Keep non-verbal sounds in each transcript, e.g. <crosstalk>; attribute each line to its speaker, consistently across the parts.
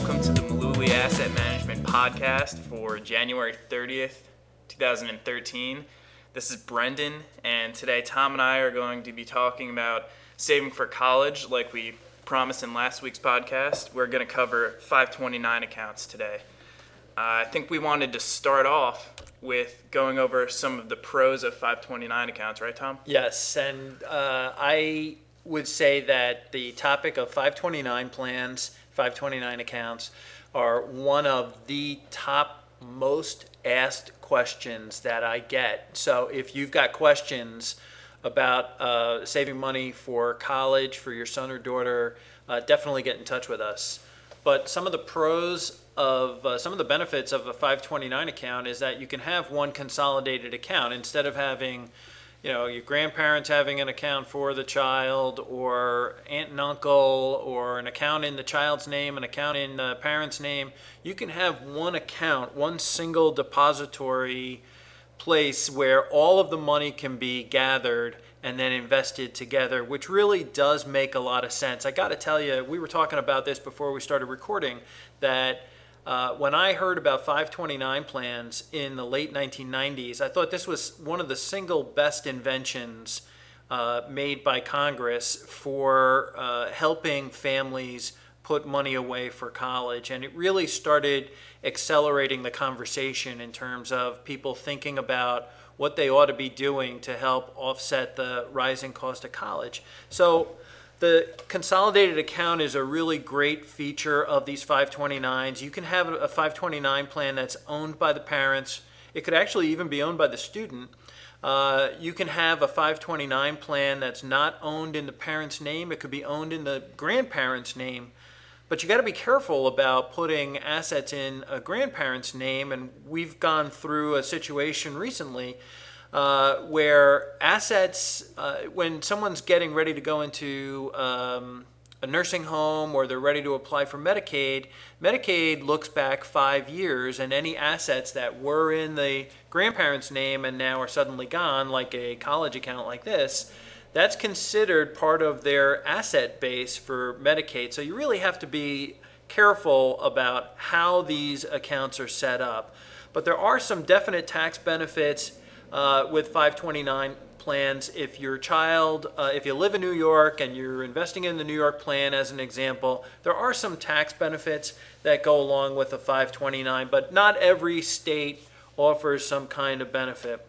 Speaker 1: welcome to the Mullooly Asset Management Podcast for January 30th, 2013. This is Brendan, and today Tom and I are going to be talking about saving for college like we promised in last week's podcast. We're going to cover 529 accounts today. Uh, I think we wanted to start off with going over some of the pros of 529 accounts, right, Tom?
Speaker 2: Yes, and uh, I would say that the topic of 529 plans, 529 accounts, are one of the top most asked questions that I get. So if you've got questions about uh, saving money for college for your son or daughter, uh, definitely get in touch with us. But some of the pros of uh, some of the benefits of a 529 account is that you can have one consolidated account instead of having you know your grandparents having an account for the child or aunt and uncle or an account in the child's name an account in the parent's name you can have one account one single depository place where all of the money can be gathered and then invested together, which really does make a lot of sense. I got to tell you, we were talking about this before we started recording, that uh, when I heard about 529 plans in the late 1990s, I thought this was one of the single best inventions uh, made by Congress for uh, helping families put money away for college. And it really started accelerating the conversation in terms of people thinking about what they ought to be doing to help offset the rising cost of college. So the consolidated account is a really great feature of these 529s. You can have a 529 plan that's owned by the parents. It could actually even be owned by the student. Uh, you can have a 529 plan that's not owned in the parent's name. It could be owned in the grandparent's name. But you got to be careful about putting assets in a grandparent's name. And we've gone through a situation recently uh, where assets, uh, when someone's getting ready to go into um, a nursing home or they're ready to apply for Medicaid, Medicaid looks back five years and any assets that were in the grandparent's name and now are suddenly gone, like a college account like this, that's considered part of their asset base for Medicaid. So you really have to be careful about how these accounts are set up. But there are some definite tax benefits uh, with 529 plans. If your child, uh, if you live in New York and you're investing in the New York plan as an example, there are some tax benefits that go along with a 529, but not every state offers some kind of benefit.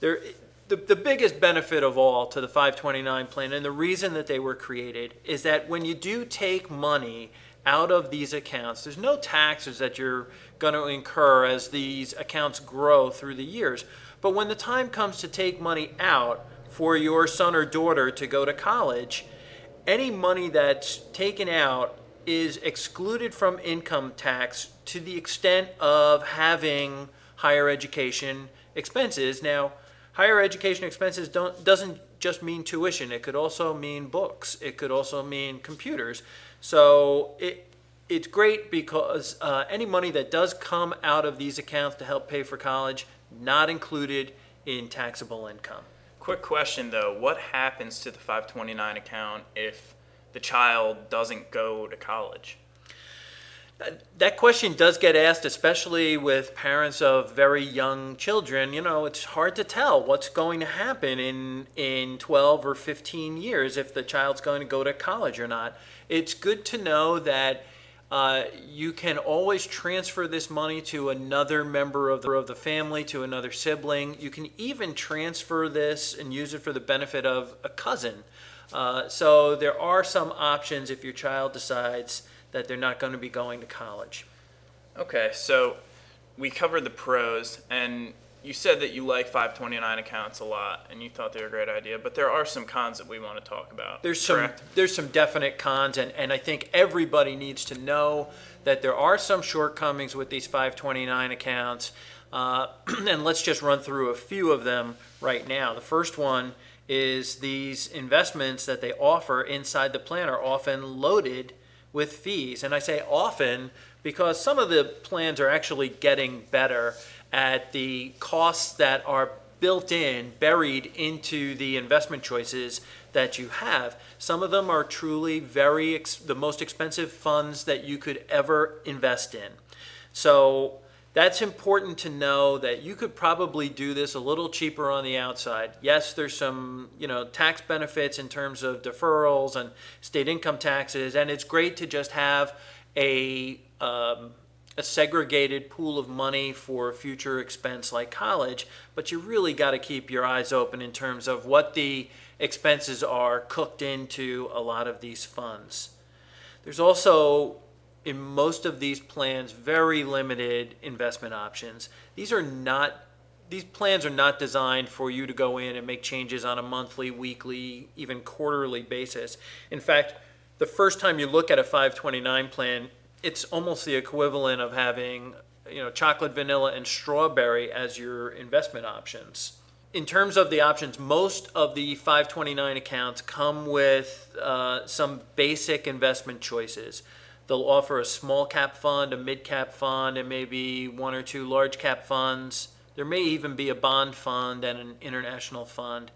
Speaker 2: There, the, the biggest benefit of all to the 529 plan, and the reason that they were created, is that when you do take money out of these accounts, there's no taxes that you're going to incur as these accounts grow through the years. But when the time comes to take money out for your son or daughter to go to college, any money that's taken out is excluded from income tax to the extent of having higher education expenses. Now, higher education expenses don't doesn't just mean tuition. It could also mean books. It could also mean computers. So it it's great because uh, any money that does come out of these accounts to help pay for college not included in taxable income.
Speaker 1: Quick question though, what happens to the 529 account if the child doesn't go to college?
Speaker 2: That question does get asked, especially with parents of very young children. You know, it's hard to tell what's going to happen in in 12 or 15 years if the child's going to go to college or not. It's good to know that uh, you can always transfer this money to another member of the, of the family, to another sibling. You can even transfer this and use it for the benefit of a cousin. Uh, so there are some options if your child decides that they're not going to be going to college.
Speaker 1: Okay, so we covered the pros, and you said that you like 529 accounts a lot, and you thought they were a great idea. But there are some cons that we want to talk about.
Speaker 2: There's correct? some there's some definite cons, and, and I think everybody needs to know that there are some shortcomings with these 529 accounts. Uh, <clears throat> and let's just run through a few of them right now. The first one is these investments that they offer inside the plan are often loaded with fees. And I say often because some of the plans are actually getting better at the costs that are built in, buried into the investment choices that you have. Some of them are truly very the most expensive funds that you could ever invest in. So that's important to know that you could probably do this a little cheaper on the outside. Yes, there's some, you know, tax benefits in terms of deferrals and state income taxes, and it's great to just have a um, a segregated pool of money for future expense like college, but you really got to keep your eyes open in terms of what the expenses are cooked into a lot of these funds. There's also in most of these plans very limited investment options. These are not these plans are not designed for you to go in and make changes on a monthly, weekly, even quarterly basis. In fact, the first time you look at a 529 plan, it's almost the equivalent of having you know chocolate, vanilla, and strawberry as your investment options. In terms of the options, most of the 529 accounts come with uh, some basic investment choices. They'll offer a small cap fund, a mid cap fund, and maybe one or two large cap funds. There may even be a bond fund and an international fund.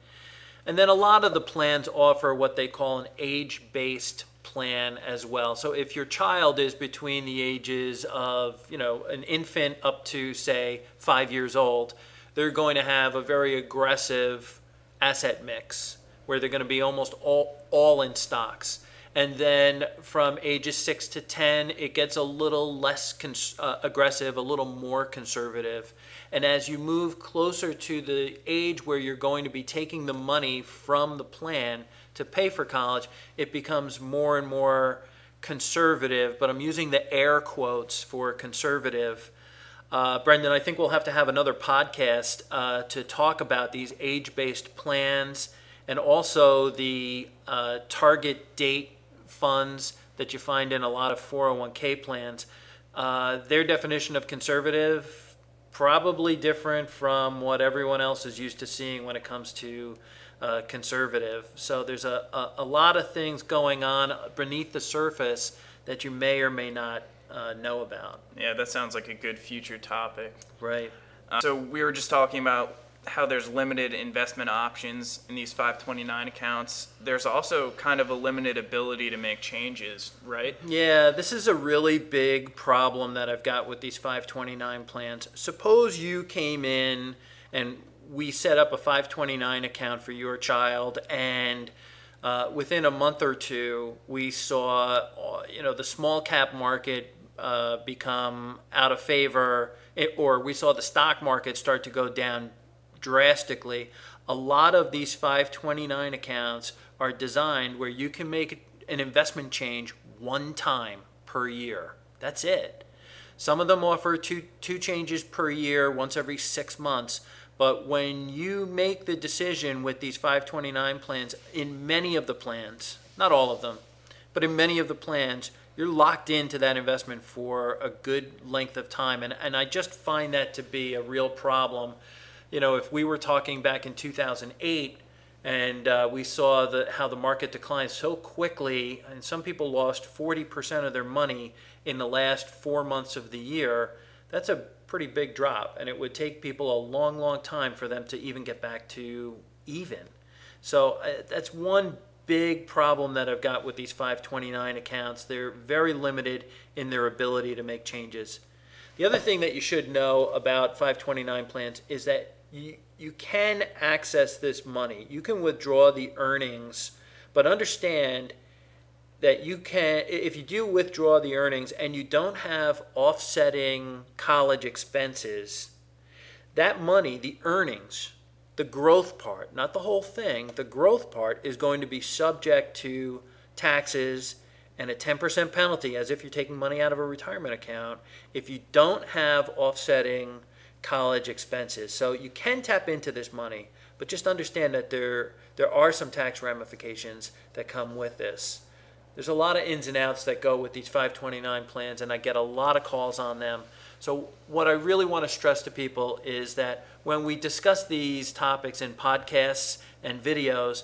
Speaker 2: And then a lot of the plans offer what they call an age based plan as well. So if your child is between the ages of, you know, an infant up to, say, five years old, they're going to have a very aggressive asset mix where they're going to be almost all, all in stocks and then from ages 6 to 10 it gets a little less cons- uh, aggressive a little more conservative. And as you move closer to the age where you're going to be taking the money from the plan to pay for college it becomes more and more conservative. But i'm using the air quotes for conservative. Uh, Brendan, I think we'll have to have another podcast uh, to talk about these age based plans and also the uh, target date funds that you find in a lot of 401k plans, uh, their definition of conservative probably different from what everyone else is used to seeing when it comes to uh, conservative. So there's a, a, a, lot of things going on beneath the surface that you may or may not uh, know about.
Speaker 1: Yeah, that sounds like a good future topic.
Speaker 2: Right.
Speaker 1: Uh, so we were just talking about how there's limited investment options in these 529 accounts, there's also kind of a limited ability to make changes, right?
Speaker 2: Yeah, this is a really big problem that I've got with these 529 plans. Suppose you came in and we set up a 529 account for your child and uh, within a month or two we saw uh, you know the small cap market uh, become out of favor it, or we saw the stock market start to go down drastically. A lot of these 529 accounts are designed where you can make an investment change one time per year. That's it. Some of them offer two, two changes per year, once every six months. But when you make the decision with these 529 plans, in many of the plans, not all of them, but in many of the plans, you're locked into that investment for a good length of time. And, and I just find that to be a real problem you know, if we were talking back in 2008 and uh, we saw the, how the market declined so quickly, and some people lost 40% of their money in the last four months of the year, that's a pretty big drop. And it would take people a long, long time for them to even get back to even. So uh, that's one big problem that I've got with these 529 accounts. They're very limited in their ability to make changes. The other thing that you should know about 529 plans is that you, you can access this money. You can withdraw the earnings, but understand that you can, if you do withdraw the earnings and you don't have offsetting college expenses, that money, the earnings, the growth part, not the whole thing, the growth part is going to be subject to taxes and a 10% penalty as if you're taking money out of a retirement account if you don't have offsetting college expenses. So you can tap into this money, but just understand that there there are some tax ramifications that come with this. There's a lot of ins and outs that go with these 529 plans, and I get a lot of calls on them. So, what I really want to stress to people is that when we discuss these topics in podcasts and videos,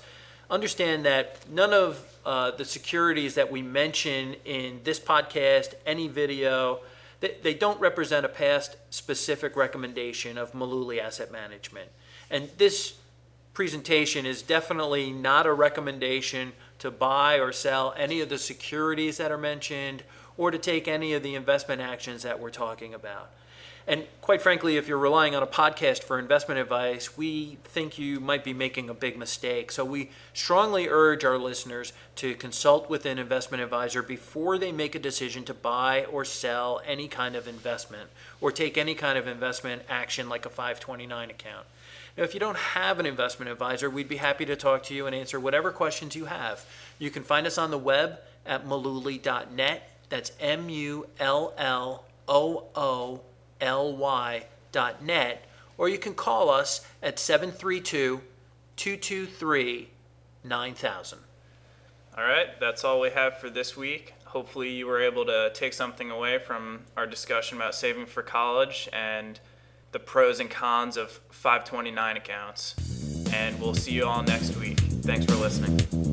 Speaker 2: understand that none of uh, the securities that we mention in this podcast, any video, they, they don't represent a past specific recommendation of Mullooly Asset Management. And this presentation is definitely not a recommendation to buy or sell any of the securities that are mentioned or to take any of the investment actions that we're talking about. And quite frankly, if you're relying on a podcast for investment advice, we think you might be making a big mistake. So we strongly urge our listeners to consult with an investment advisor before they make a decision to buy or sell any kind of investment or take any kind of investment action like a 529 account. Now, if you don't have an investment advisor, we'd be happy to talk to you and answer whatever questions you have. You can find us on the web at mullooly.net. That's M U L L O O ly.net, or you can call us at 732 223 9000.
Speaker 1: All right, that's all we have for this week. Hopefully, you were able to take something away from our discussion about saving for college and the pros and cons of 529 accounts. And we'll see you all next week. Thanks for listening.